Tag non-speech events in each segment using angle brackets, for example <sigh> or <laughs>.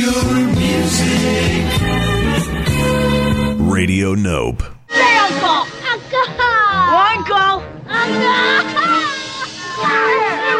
your music. Radio Nope. Hey, Uncle! Uncle! Uncle! <laughs>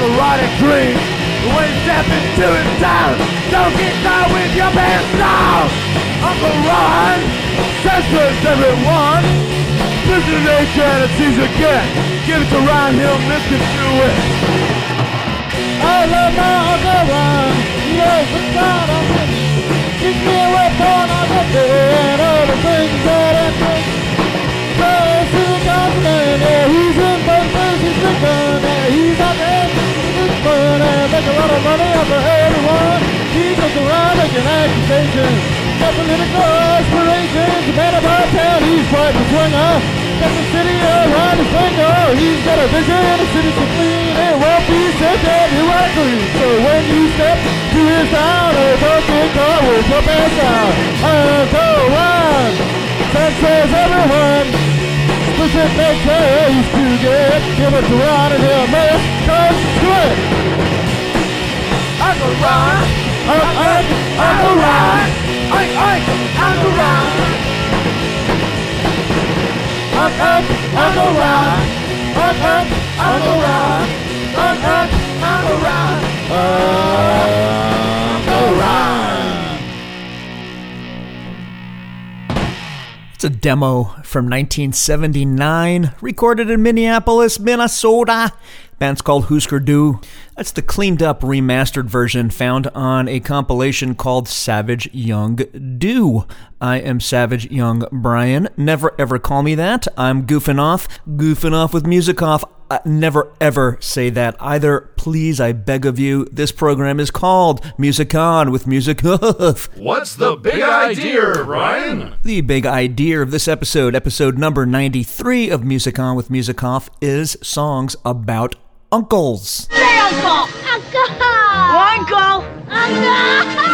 Safe to have erotic dreams. When you step into his town, don't get down with your pants down. Uncle Ron censors everyone. This is nature and it's easy to get. Give it to Ron, he'll misconstrue it. I love my Uncle Ron. Knows the God of it. Keep me away from all the and all the things that I think. Close to the continent, yeah, he's in both places, he's done, he's out there, he's and make a lot of money off of everyone. He goes around making accusations, got political aspirations, a man about town, he's quite the swinger. Got the city around his finger, he's got a vision, the city's so clean, it won't be said that you are green. So when you step to his town, oh, don't get caught with your pants down. Uncle Ron censors everyone. Explicit nature he's too good. Give us a ride in here, man. Come on, do it to Ron and he'll make come good. Uncle Ron, Uncle, Uncle Ron, Oink, oink, Uncle Ron. Uncle, Uncle Ron, Uncle, Uncle Ron, Uncle, Uncle Ron, Uncle Ron. It's a demo from 1979, recorded in Minneapolis, Minnesota. Band's called Hüsker Dü. That's the cleaned up remastered version found on a compilation called Savage Young Dü. I am Savage Young Brian. Never ever call me that. I'm goofing off. Goofing off with music off. Uh, never ever say that either. Please, I beg of you. This program is called Music On with Music <laughs> Off. What's the big idea, Ryan? The big idea of this episode, episode number 93 of Music On with Music Off, is songs about uncles. Hey, Uncle! Uncle! Uncle! Hi,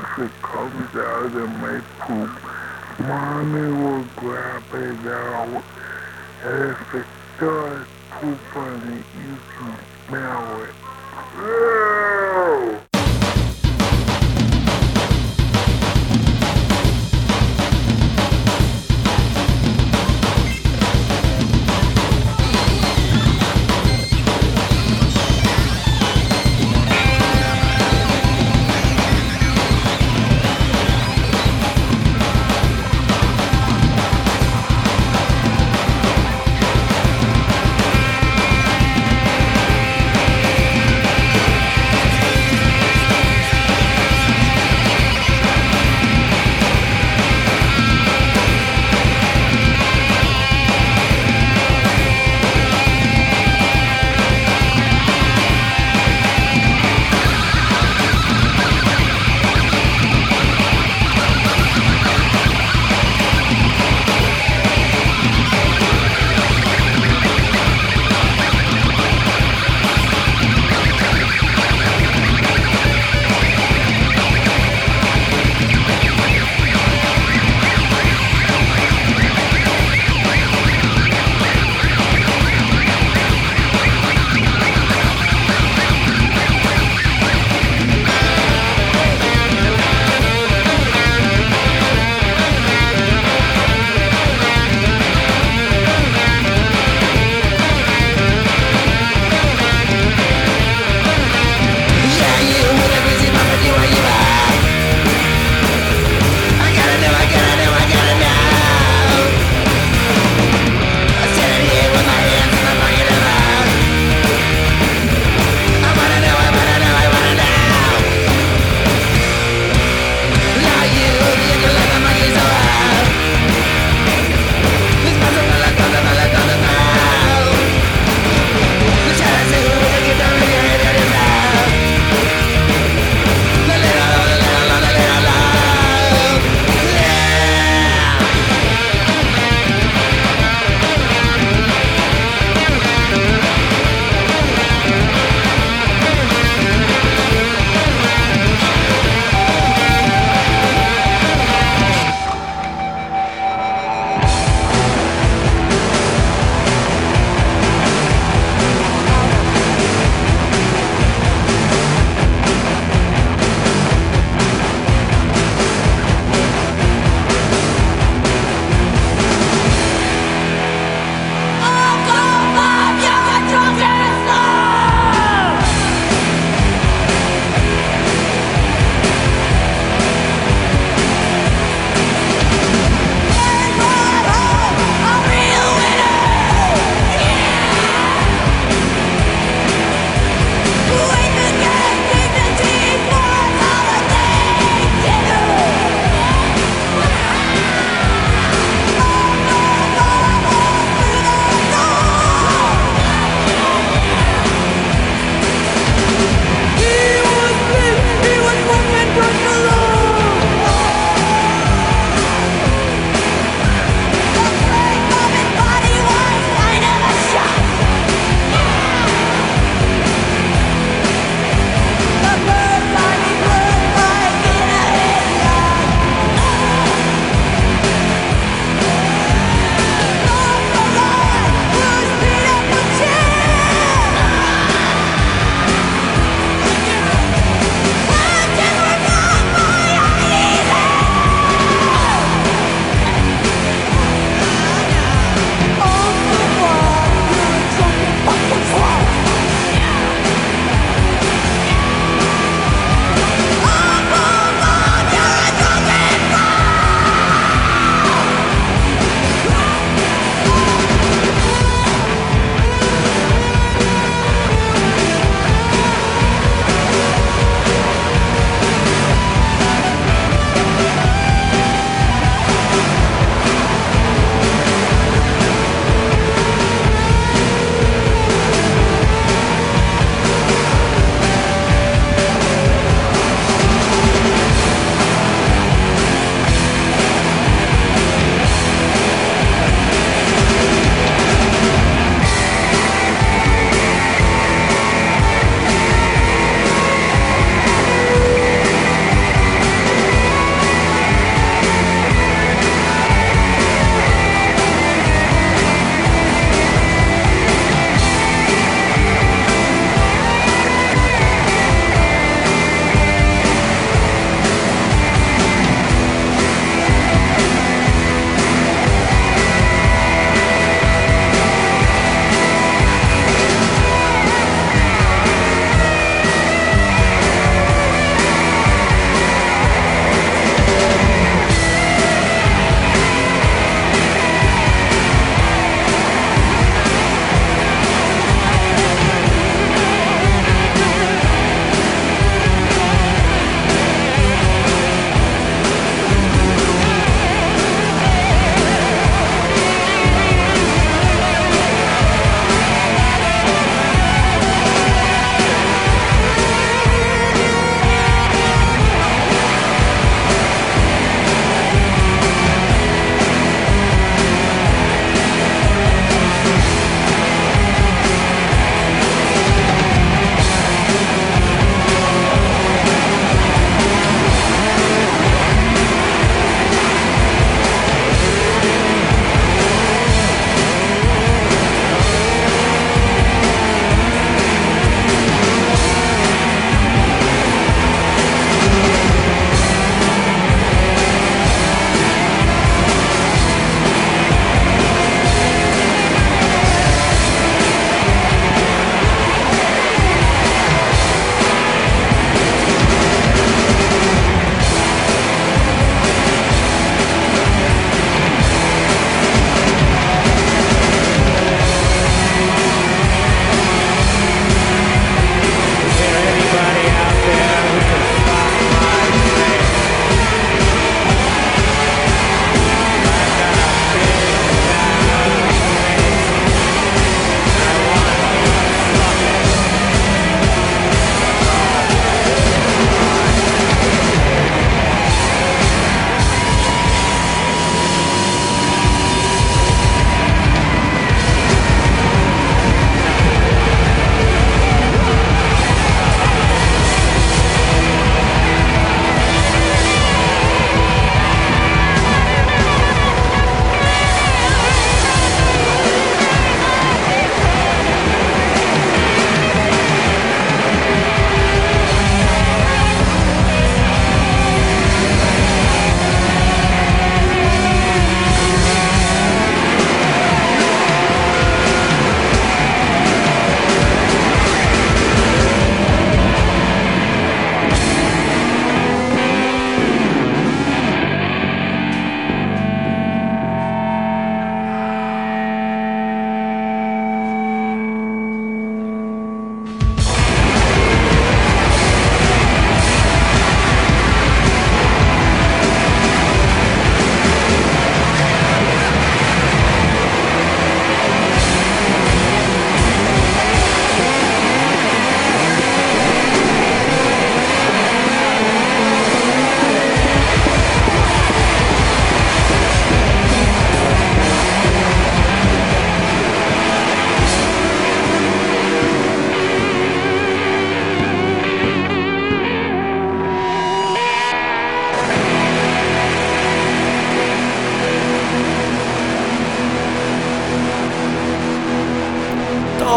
if it comes out of my poop. Mommy will grab it out, and if it does poop on it, you can smell it.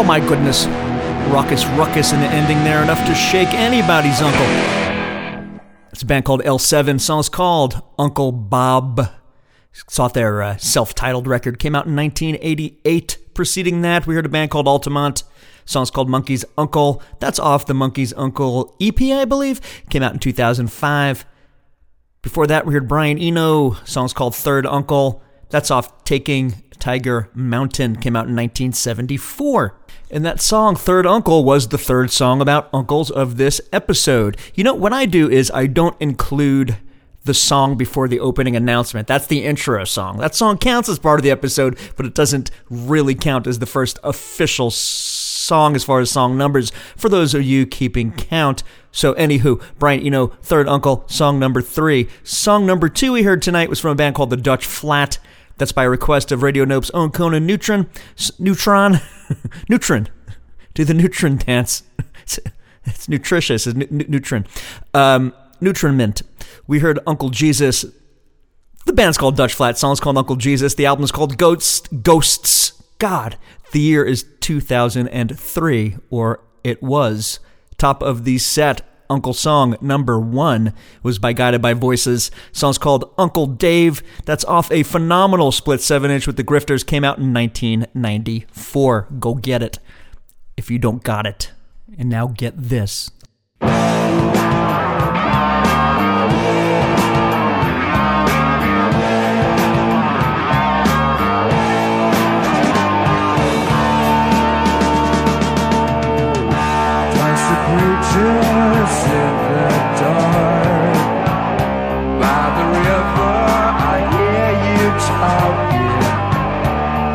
Oh my goodness. Ruckus, ruckus in the ending there, enough to shake anybody's uncle. It's a band called L7. Song's called Uncle Bob. Saw their uh, self titled record. Came out in 1988. Preceding that, we heard a band called Altamont. Song's called Monkees' Uncle. That's off the Monkees' Uncle EP, I believe. Came out in 2005. Before that, we heard Brian Eno. Song's called Third Uncle. That's off Taking Tiger Mountain. Came out in 1974. And that song, Third Uncle, was the third song about uncles of this episode. You know, what I do is I don't include the song before the opening announcement. That's the intro song. That song counts as part of the episode, but it doesn't really count as the first official song as far as song numbers for those of you keeping count. So, anywho, Brian, you know, third uncle, song number three. Song number two we heard tonight was from a band called the Dutch Flat. That's by request of Radio Nope's own Conan Neutron. Neutron. <laughs> Neutron. Do the Neutron dance. It's, <laughs> it's nutritious. It's Neutron. Um, Neutron Mint. We heard Uncle Jesus. The band's called Dutch Flat. Song's called Uncle Jesus. The album's called Ghosts. Ghosts. God. The year is 2003, or it was. Top of the set, Uncle Song number one was by Guided by Voices. Song's called Uncle Dave. That's off a phenomenal split 7 inch with the Grifters. Came out in 1994. Go get it if you don't got it. And now get this. You talking.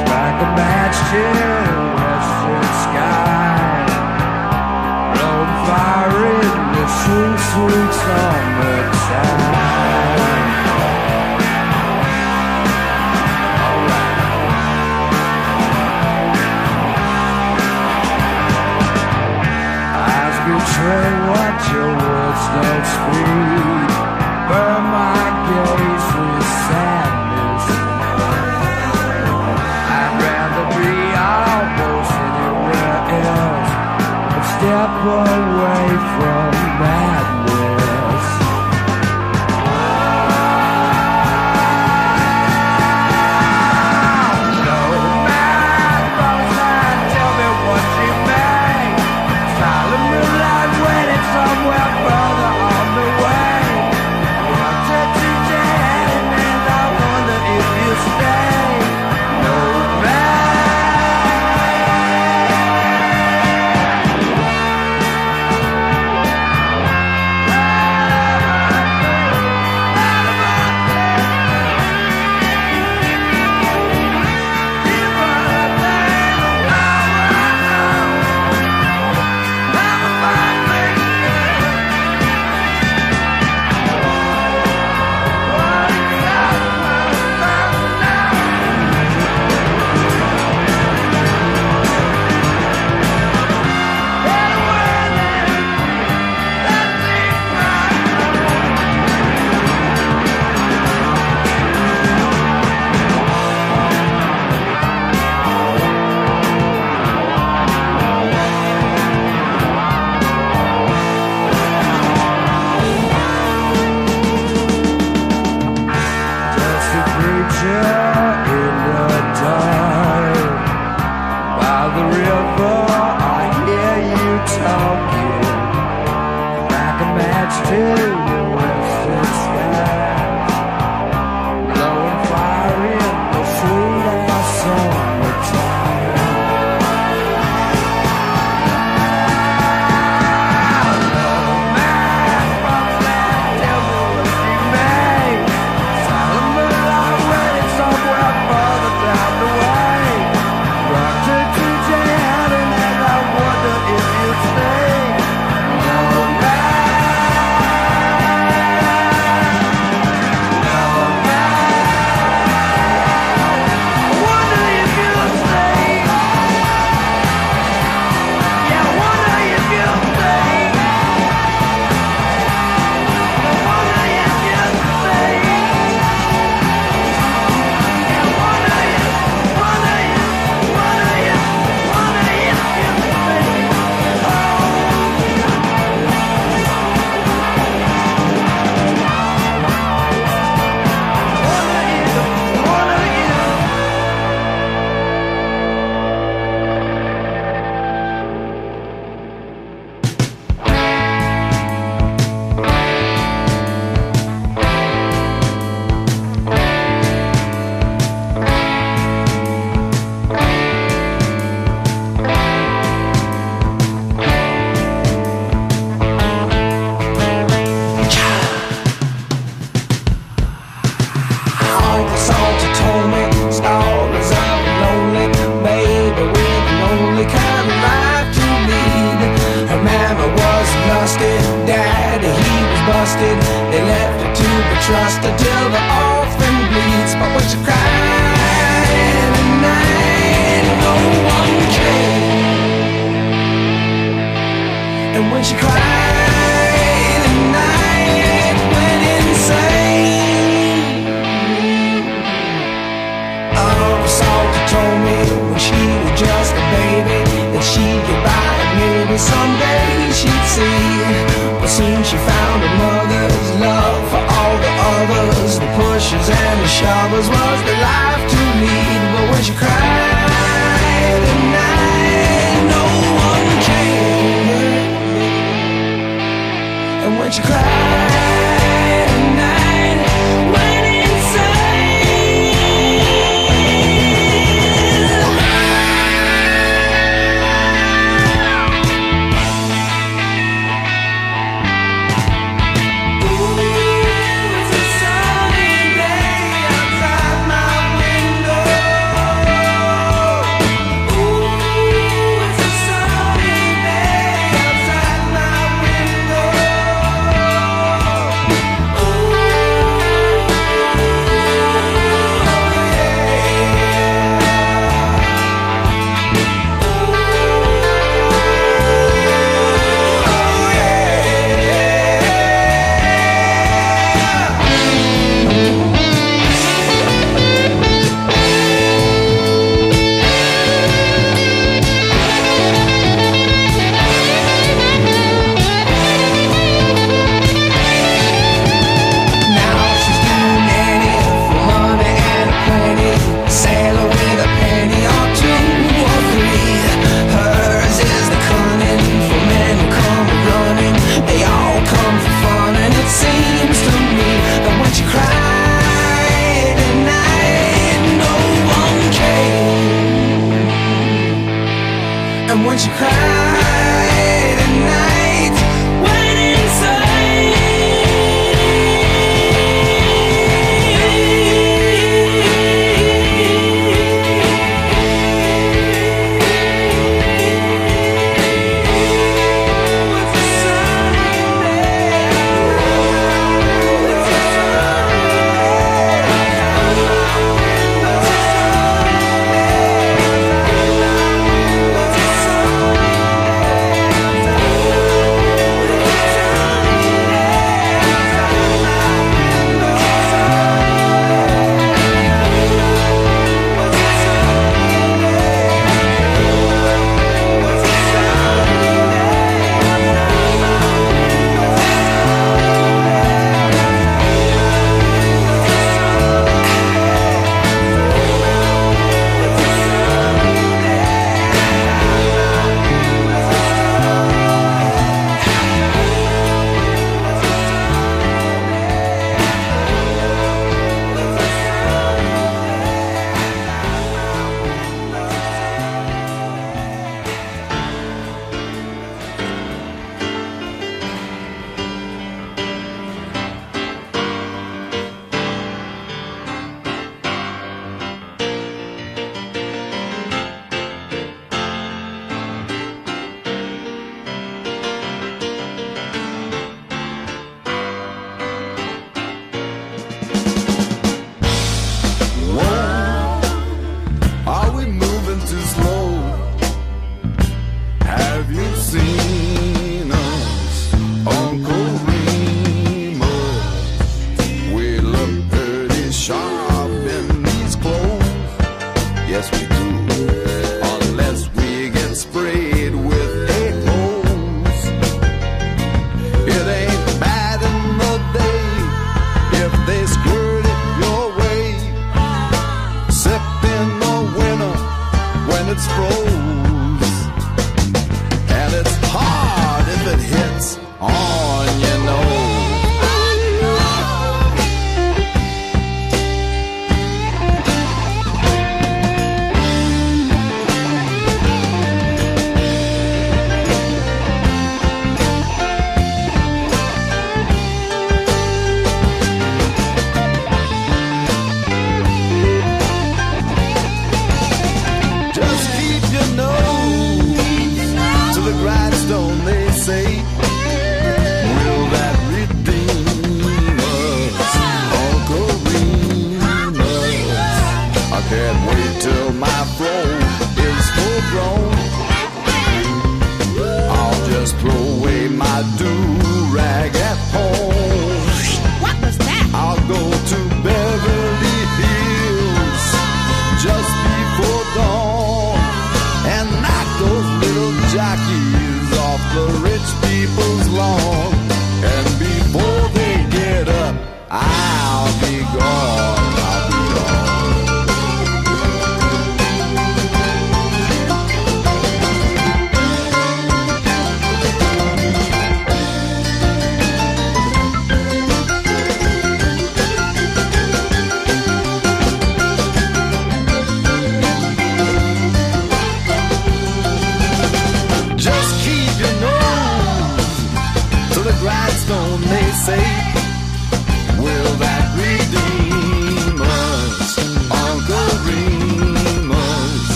Strike a match to the western sky. Blow fire in the sweet, sweet summertime. Eyes betray what your words don't speak. someday she'd see. But soon she found a mother's love for all the others. The pushers and the shovers was the life to lead. But when she cried at night, no one came. And when she cried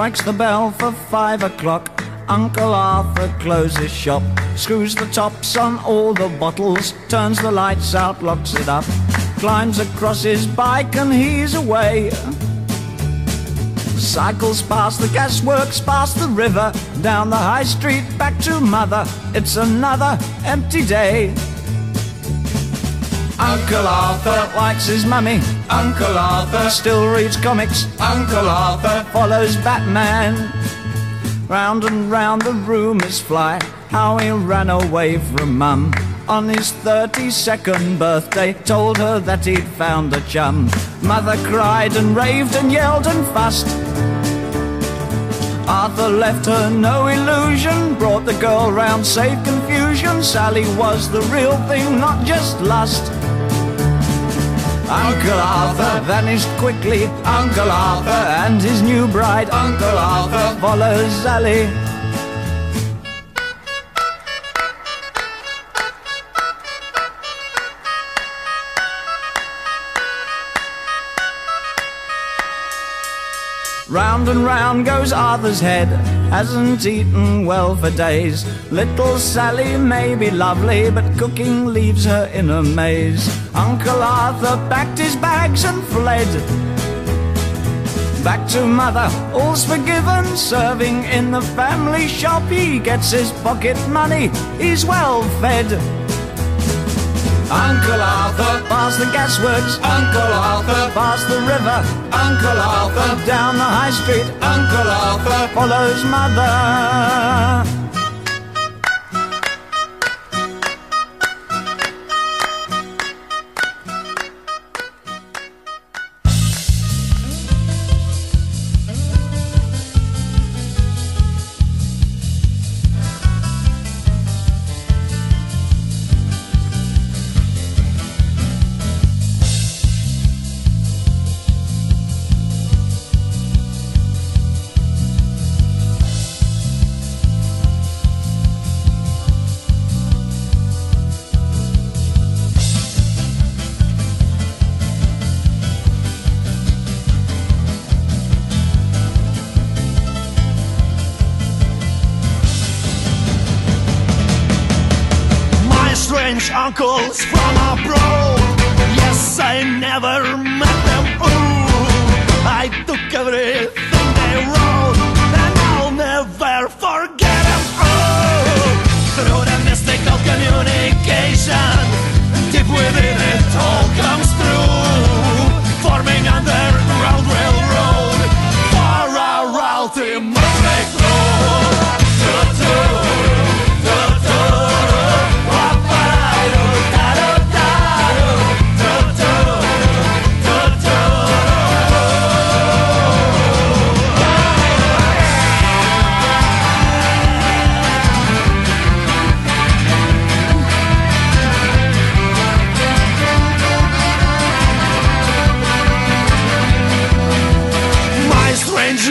Strikes the bell for five o'clock. Uncle Arthur closes shop, screws the tops on all the bottles, turns the lights out, locks it up, climbs across his bike and he's away. Cycles past the gasworks, past the river, down the high street, back to mother. It's another empty day. Uncle Arthur likes his mummy. Uncle Arthur still reads comics. Uncle Arthur follows Batman. Round and round the rumours fly how he ran away from mum. On his 32nd birthday, told her that he'd found a chum. Mother cried and raved and yelled and fussed. Arthur left her no illusion, brought the girl round, saved confusion. Sally was the real thing, not just lust. Uncle Arthur vanished quickly. Uncle Arthur and his new bride. Uncle Arthur follows Sally. Round and round goes Arthur's head, hasn't eaten well for days. Little Sally may be lovely, but cooking leaves her in a maze. Uncle Arthur packed his bags and fled. Back to mother, all's forgiven, serving in the family shop. He gets his pocket money, he's well fed. Uncle Arthur, past the gasworks. Uncle Arthur, past the river. Uncle Arthur, down the high street. Uncle Arthur follows mother.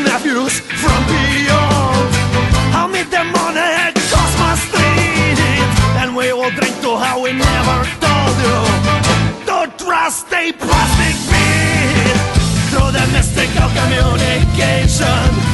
abuse from beyond. I'll meet them on the head, Cosmo Street, and we will drink to how we never told you. Don't trust a plastic beat through the mystical communication.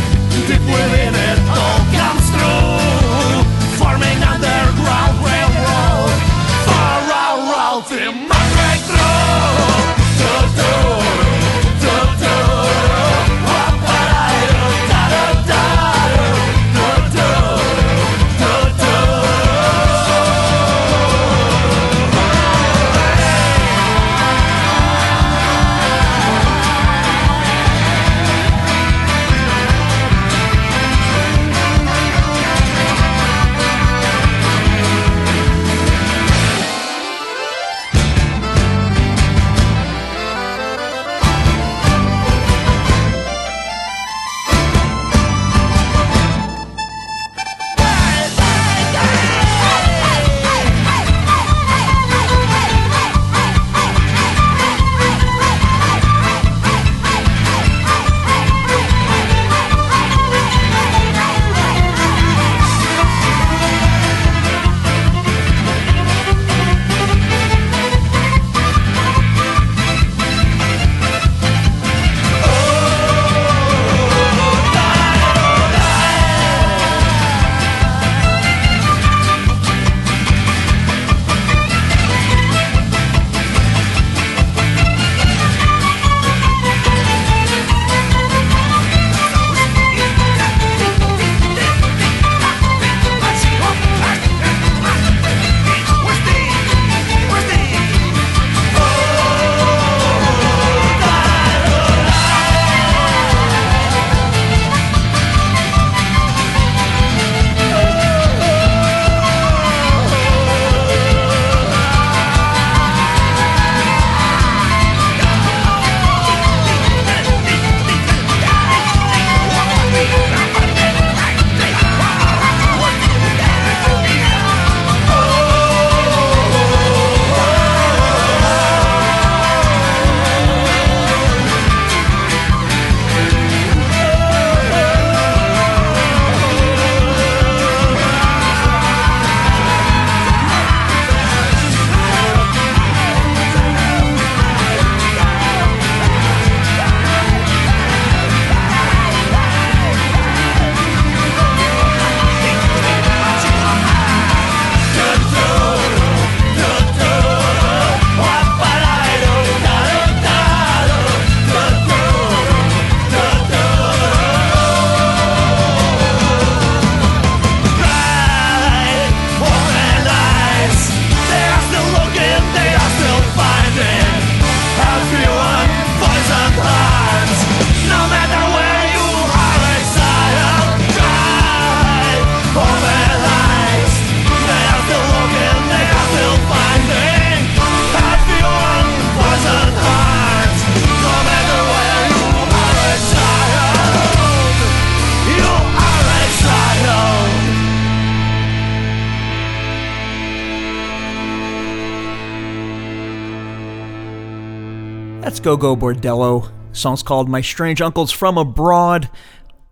Gogol Bordello. Song's called My Strange Uncles from Abroad.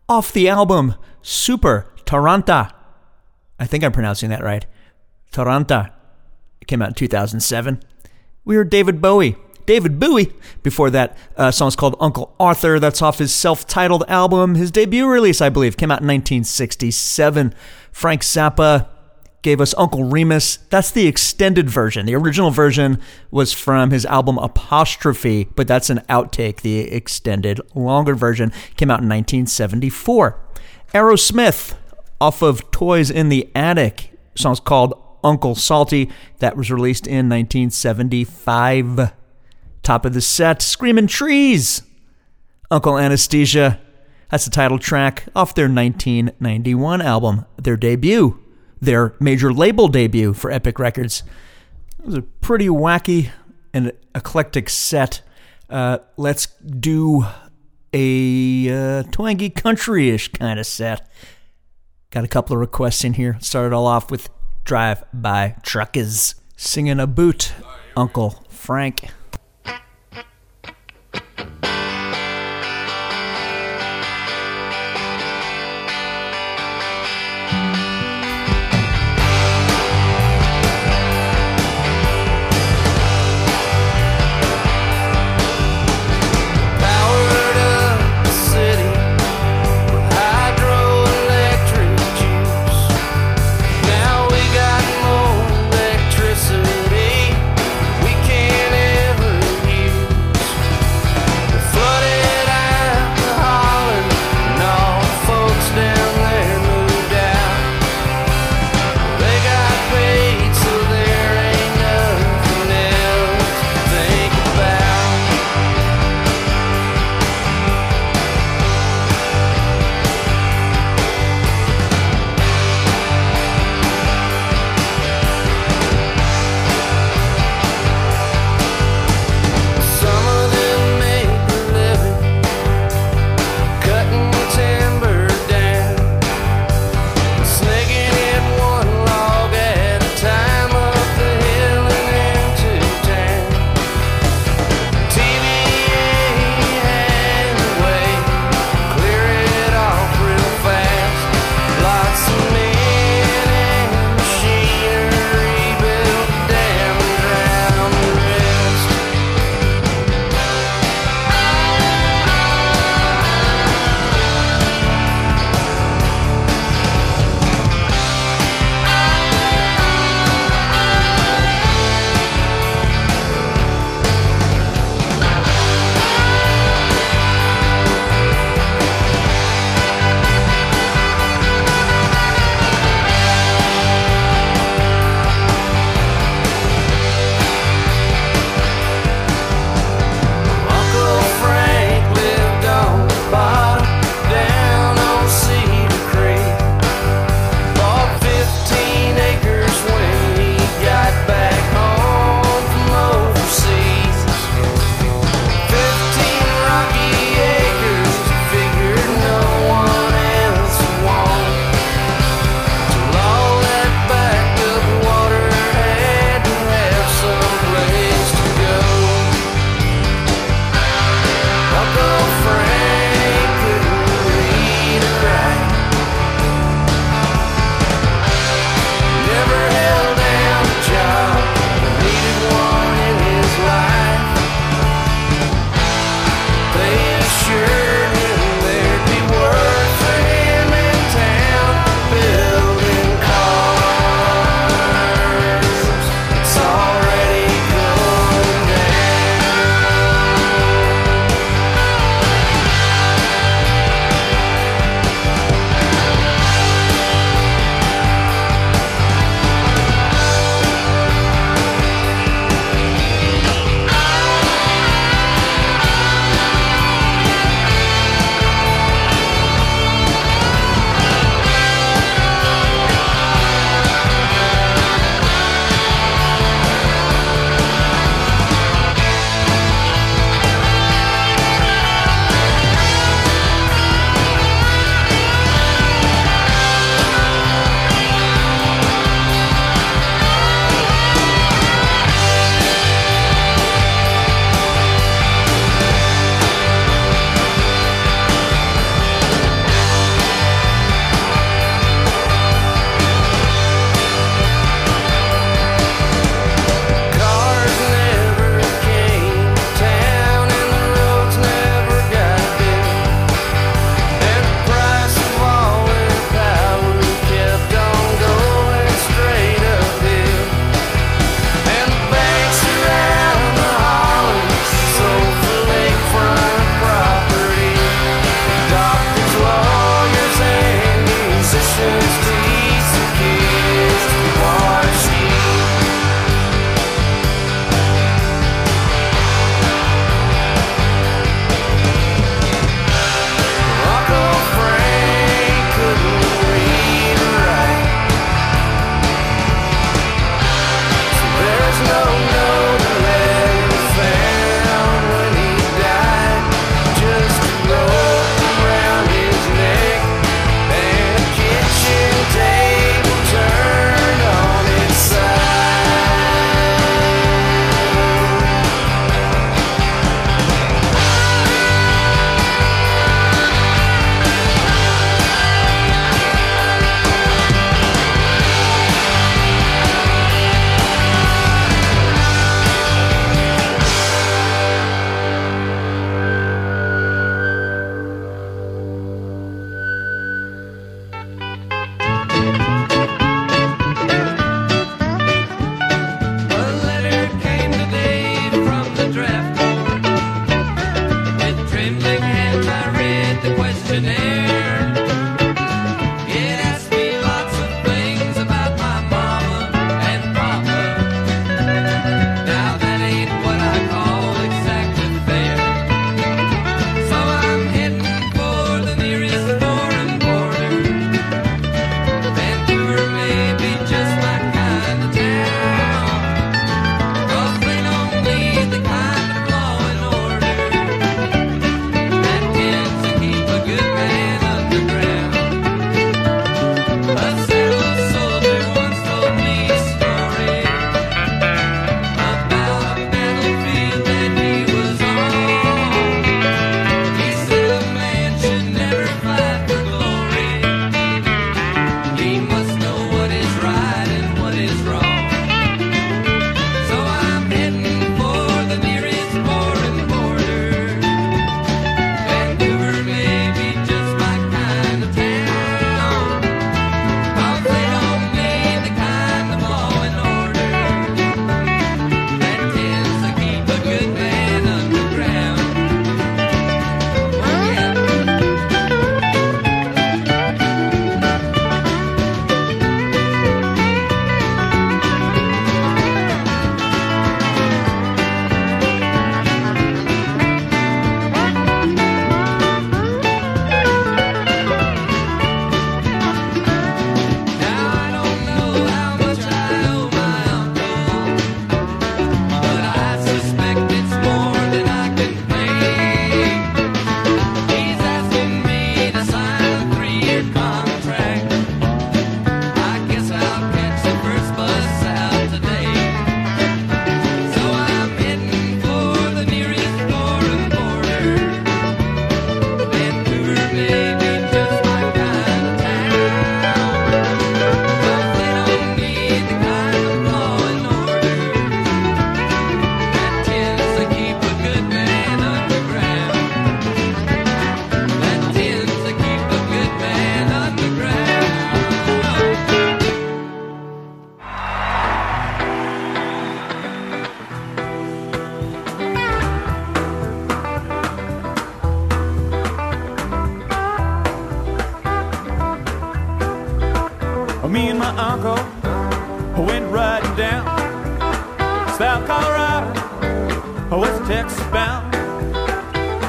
Off the album Super Taranta. I think I'm pronouncing that right. Taranta. It came out in 2007. We heard David Bowie. David Bowie. Before that, uh, song's called Uncle Arthur. That's off his self titled album. His debut release, I believe, came out in 1967. Frank Zappa gave us Uncle Remus. That's the extended version. The original version was from his album Apostrophe, but that's an outtake. The extended, longer version came out in 1974. Aerosmith, off of Toys in the Attic, song's called Uncle Salty. That was released in 1975. Top of the set, Screaming Trees. Uncle Anesthesia. That's the title track off their 1991 album, their debut, their major label debut for Epic Records. It was a pretty wacky and eclectic set. Uh, let's do a uh, twangy country ish kind of set. Got a couple of requests in here. Started all off with Drive By Truckers singing a boot, Uncle Frank.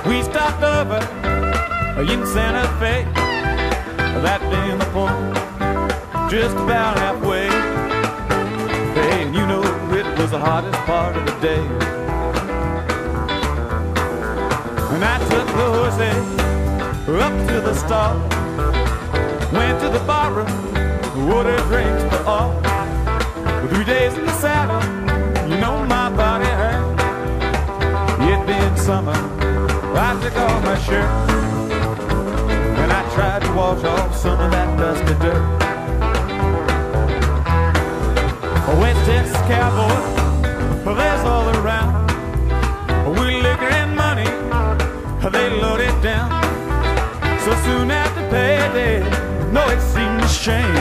We stopped over in Santa Fe that day in the pond, just about halfway. Hey, and you know it was the hottest part of the day. And I took the horses up to the stall, went to the bar room, ordered drinks for all. Three days in the saddle, you know my body hurt. It'd been summer music on my shirt. And I tried to wash off some of that dusty dirt. West Texas cowboy, there's all around. We liquor and money, they load it down. So soon after payday, no, it seems a shame.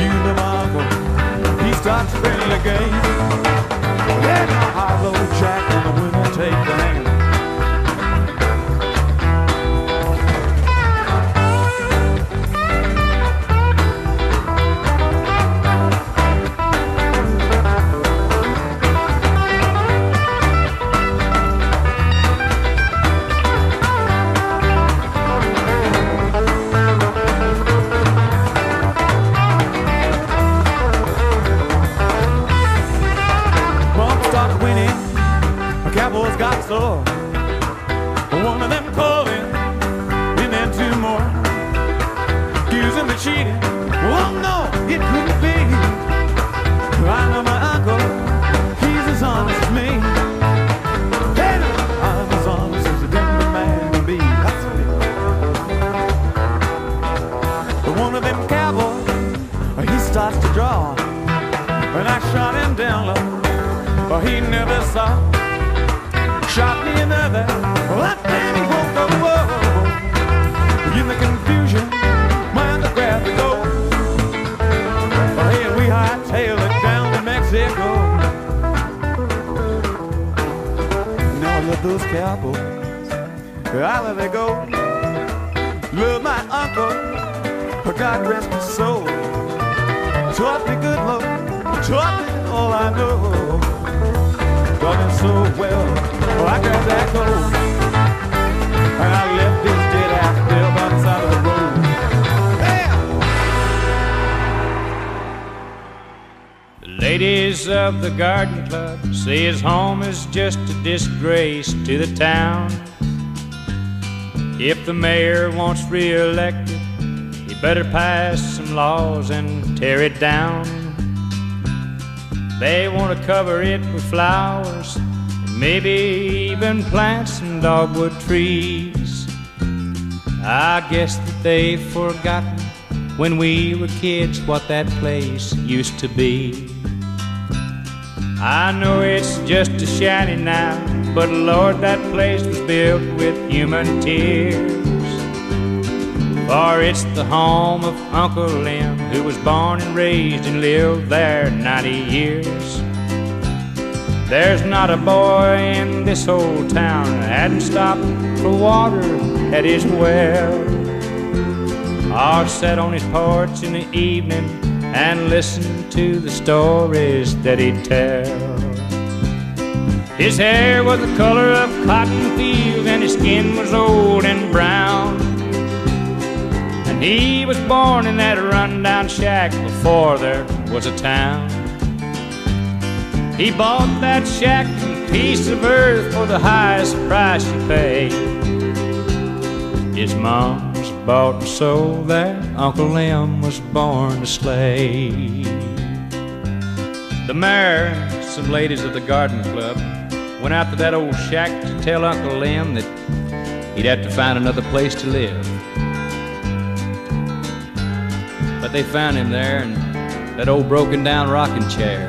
You and know, Uncle, he starts to play the game. Ladies of the garden club say his home is just a disgrace to the town. If the mayor wants reelected, he better pass some laws and tear it down. They want to cover it with flowers, and maybe even plant some dogwood trees. I guess that they've forgotten when we were kids what that place used to be. I know it's just a shanty now, but Lord, that place was built with human tears. For it's the home of Uncle Lem, who was born and raised and lived there 90 years. There's not a boy in this old town that hadn't stopped for water at his well. Or sat on his porch in the evening and listened to the stories that he'd tell. His hair was the color of cotton fields and his skin was old and brown. And he was born in that rundown shack before there was a town. He bought that shack and piece of earth for the highest price you pay. His mom's bought and sold there. Uncle Lem was born a slave. The mayor and some ladies of the garden club went out to that old shack to tell Uncle Lem that he'd have to find another place to live. But they found him there in that old broken down rocking chair.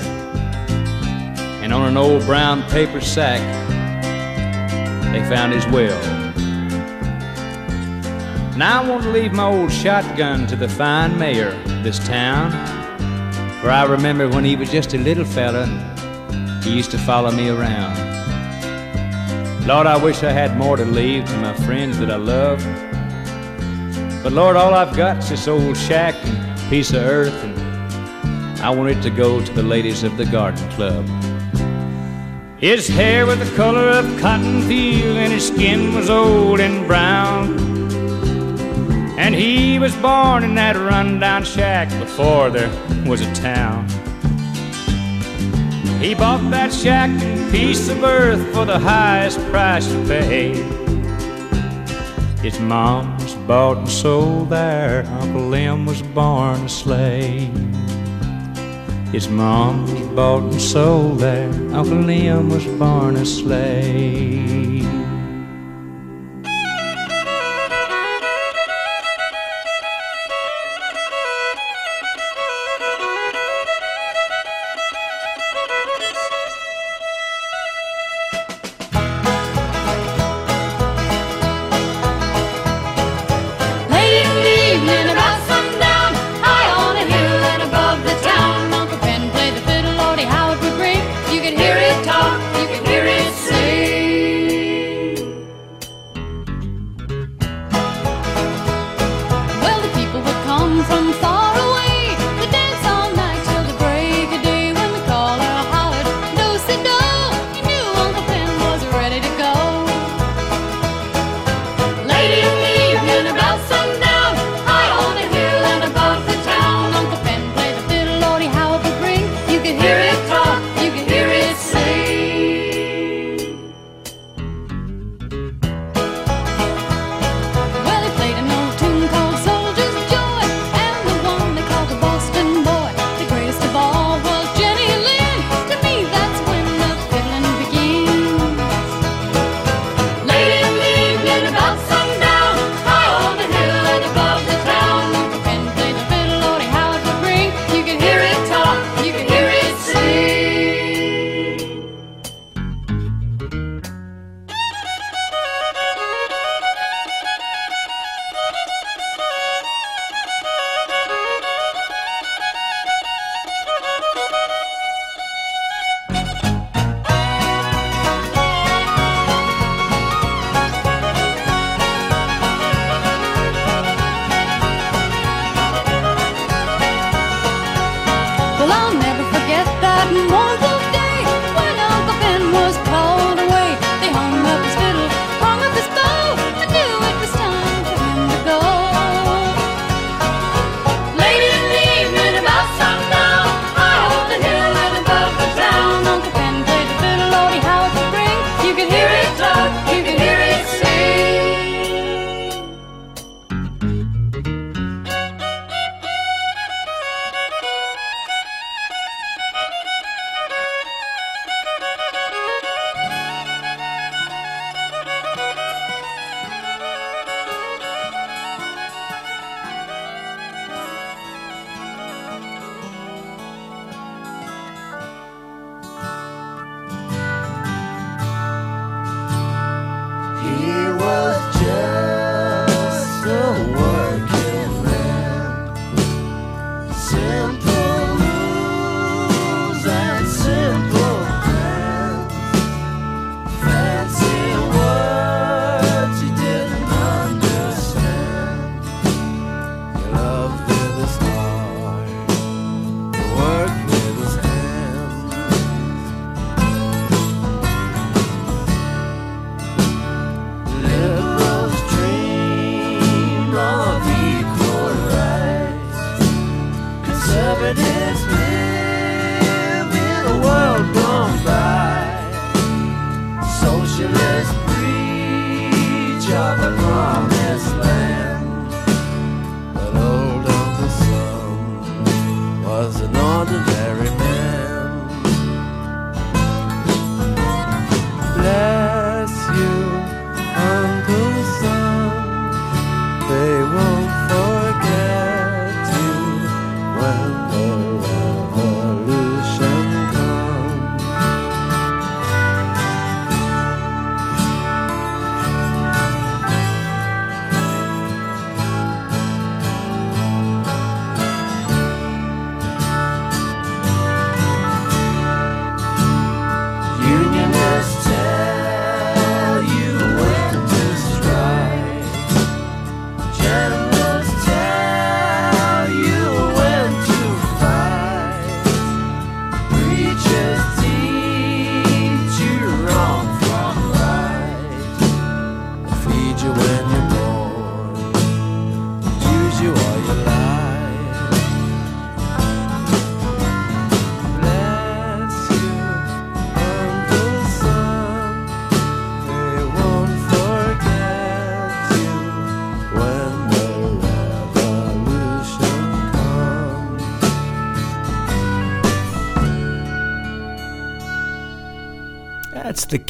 And on an old brown paper sack, they found his will. Now I want to leave my old shotgun to the fine mayor of this town. For I remember when he was just a little fella he used to follow me around. Lord, I wish I had more to leave to my friends that I love. But Lord, all I've got's this old shack and piece of earth, and I want it to go to the ladies of the garden club. His hair was the color of cotton field, and his skin was old and brown. And he was born in that rundown shack before there was a town. He bought that shack and piece of earth for the highest price to pay. His mom was bought and sold there. Uncle Lem was born a slave. His mom was bought and sold there. Uncle Lem was born a slave.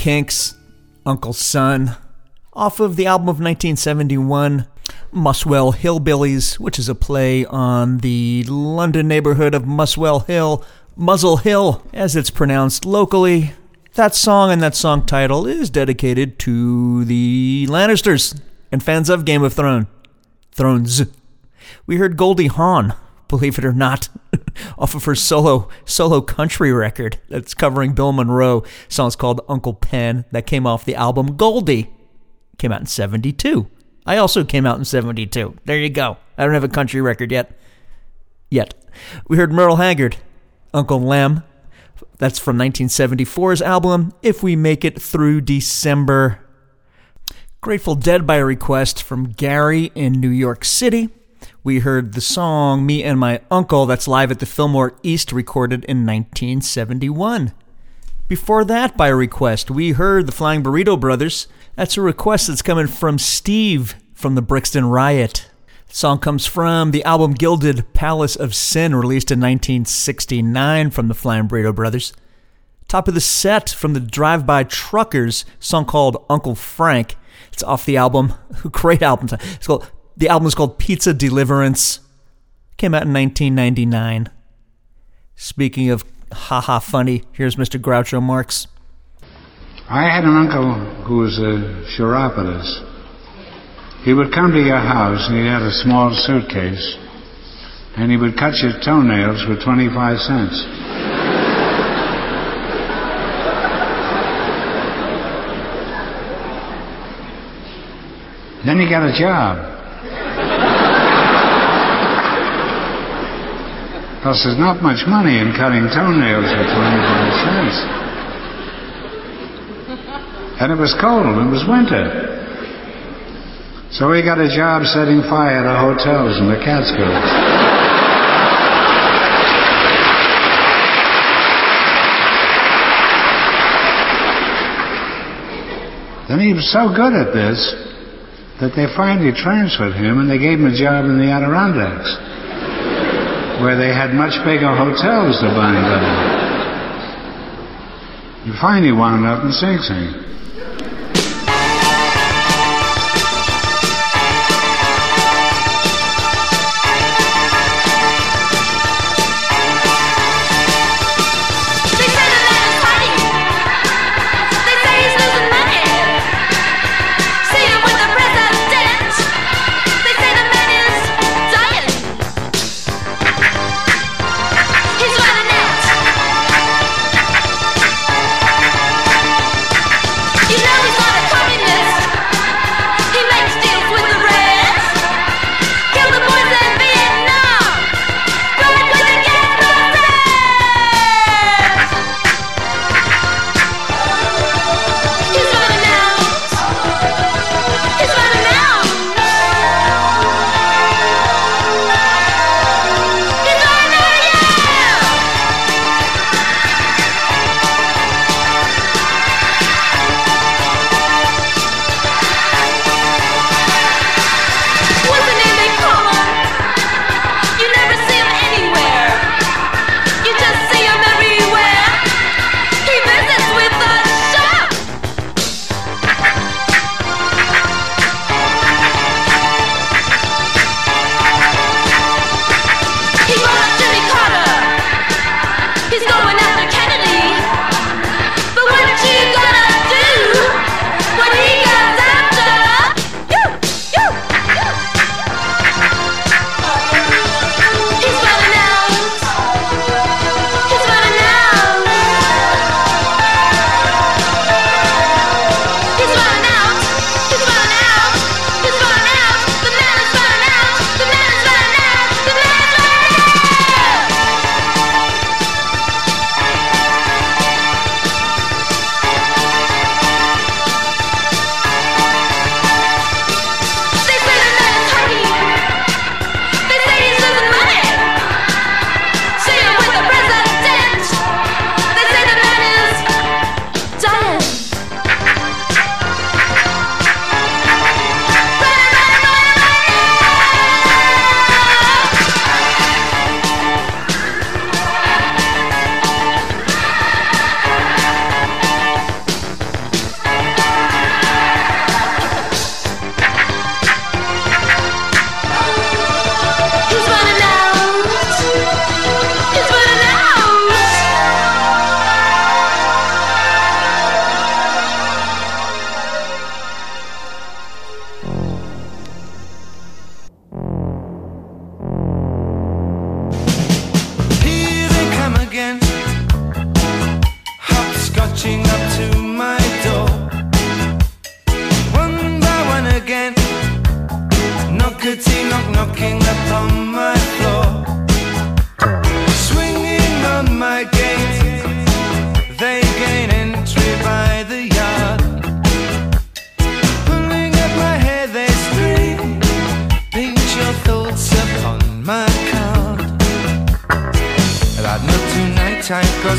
Kinks, Uncle Son, off of the album of 1971, Muswell Hillbillies, which is a play on the London neighborhood of Muswell Hill, Muzzle Hill, as it's pronounced locally. That song and that song title is dedicated to the Lannisters and fans of Game of Thrones. Thrones. We heard Goldie Hawn, believe it or not, <laughs> off of her solo solo country record that's covering Bill Monroe. Song's called Uncle Pen that came off the album Goldie. Came out in 72. I also came out in 72. There you go. I don't have a country record yet. Yet. We heard Merle Haggard, Uncle Lem. That's from 1974's album, If We Make It Through December. Grateful Dead by request from Gary in New York City. We heard the song Me and My Uncle that's live at the Fillmore East recorded in 1971. Before that, by request, we heard the Flying Burrito Brothers. That's a request that's coming from Steve from the Brixton Riot. The song comes from the album Gilded Palace of Sin, released in 1969 from the Flying Burrito Brothers. Top of the set from the Drive By Truckers, song called Uncle Frank. It's off the album. <laughs> Great album. It's called the album is called Pizza Deliverance. Came out in 1999. Speaking of haha funny, here's Mr. Groucho Marx. I had an uncle who was a chiropodist. He would come to your house and he had a small suitcase and he would cut your toenails for 25 cents. Then he got a job. Because there's not much money in cutting toenails for 25 cents. And it was cold, it was winter. So he got a job setting fire to hotels in the Catskills. Then he was so good at this that they finally transferred him and they gave him a job in the Adirondacks, where they had much bigger hotels to bind up. He finally wound up in Sing Sing.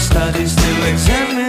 studies to examine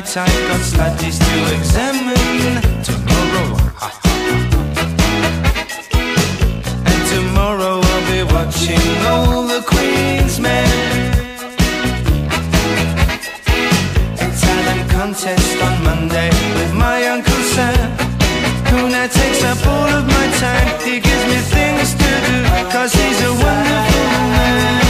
nights I've got studies to examine tomorrow. and tomorrow I'll be watching all the Queen's men. A talent contest on Monday with my Uncle Sam. Who now takes up all of my time? He gives me things to do, cause he's a wonderful man.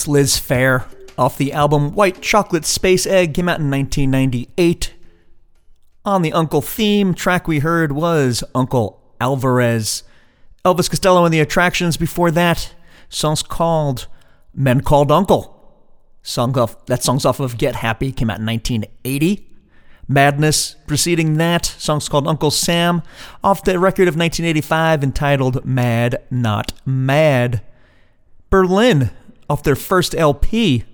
That's Liz Phair off the album White Chocolate Space Egg, came out in 1998. On the Uncle theme, track we heard was Uncle Alvarez. Elvis Costello and the Attractions before that. Song's called Men Called Uncle. Song off, that song's off of Get Happy, came out in 1980. Madness preceding that. Song's called Uncle Sam, off the record of 1985 entitled Mad Not Mad. Berlin, off their first LP.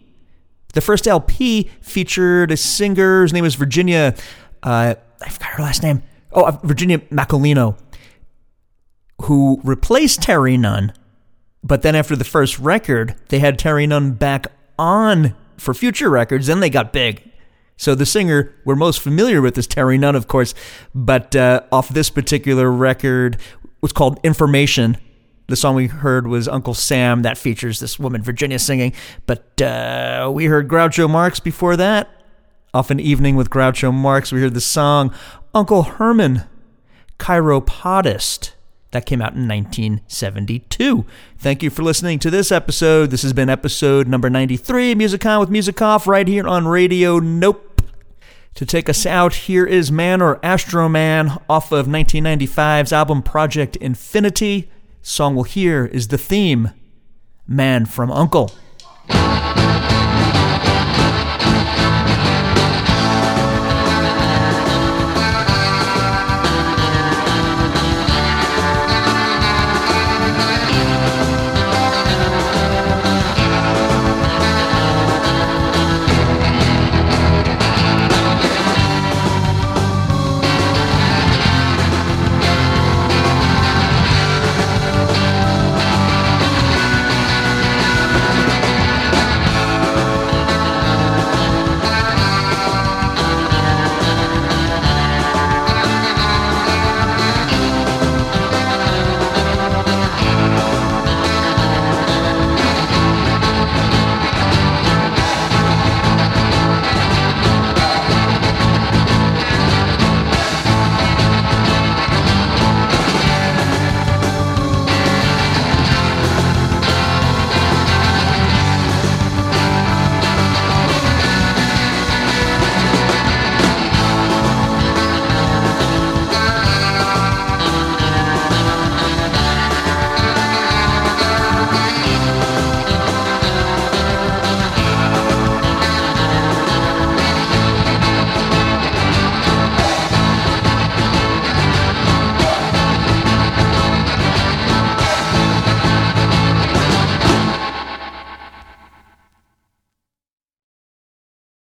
The first LP featured a singer, his name was Virginia, uh, I forgot her last name. Oh, uh, Virginia Macolino, who replaced Terry Nunn. But then after the first record, they had Terry Nunn back on for future records. Then they got big. So the singer we're most familiar with is Terry Nunn, of course. But uh, off this particular record was called Information. The song we heard was Uncle Sam. That features this woman, Virginia, singing. But uh, we heard Groucho Marx before that. Off an evening with Groucho Marx, we heard the song Uncle Herman, Chiropodist. That came out in 1972. Thank you for listening to this episode. This has been episode number 93, Musicon with Music Off, right here on Radio Nope. To take us out, here is Man or Astro Man off of 1995's album Project Infinity. Song we'll hear is the theme Man from Uncle.